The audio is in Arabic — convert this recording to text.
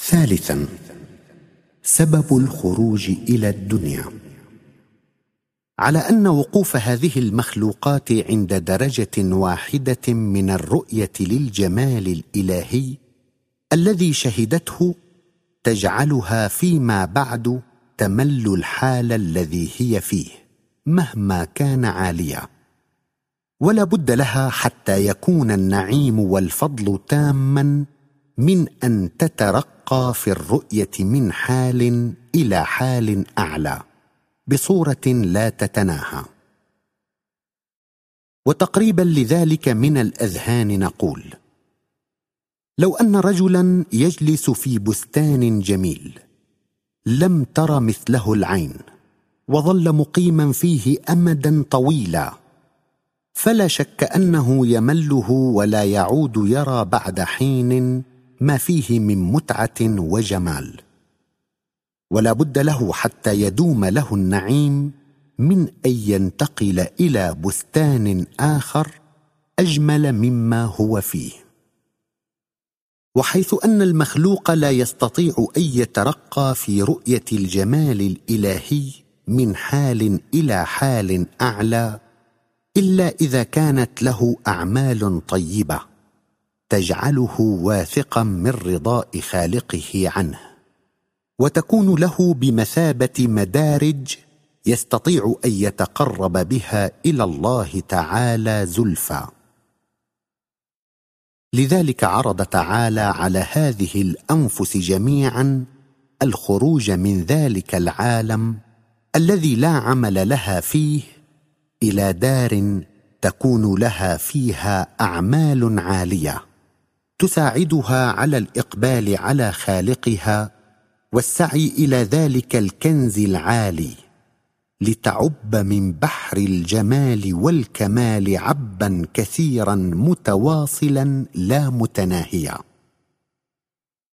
ثالثا سبب الخروج إلى الدنيا. على أن وقوف هذه المخلوقات عند درجة واحدة من الرؤية للجمال الإلهي الذي شهدته تجعلها فيما بعد تمل الحال الذي هي فيه مهما كان عاليا. ولا بد لها حتى يكون النعيم والفضل تاما من أن تترقى في الرؤية من حال إلى حال أعلى بصورة لا تتناهى. وتقريبا لذلك من الأذهان نقول لو أن رجلا يجلس في بستان جميل لم تر مثله العين وظل مقيما فيه امدا طويلا فلا شك أنه يمله ولا يعود يرى بعد حين ما فيه من متعة وجمال. ولا بد له حتى يدوم له النعيم من أن ينتقل إلى بستان آخر أجمل مما هو فيه. وحيث أن المخلوق لا يستطيع أن يترقى في رؤية الجمال الإلهي من حال إلى حال أعلى إلا إذا كانت له أعمال طيبة. تجعله واثقا من رضاء خالقه عنه وتكون له بمثابة مدارج يستطيع أن يتقرب بها إلى الله تعالى زلفى. لذلك عرض تعالى على هذه الأنفس جميعا الخروج من ذلك العالم الذي لا عمل لها فيه إلى دار تكون لها فيها أعمال عالية. تساعدها على الإقبال على خالقها والسعي إلى ذلك الكنز العالي لتعب من بحر الجمال والكمال عبا كثيرا متواصلا لا متناهيا.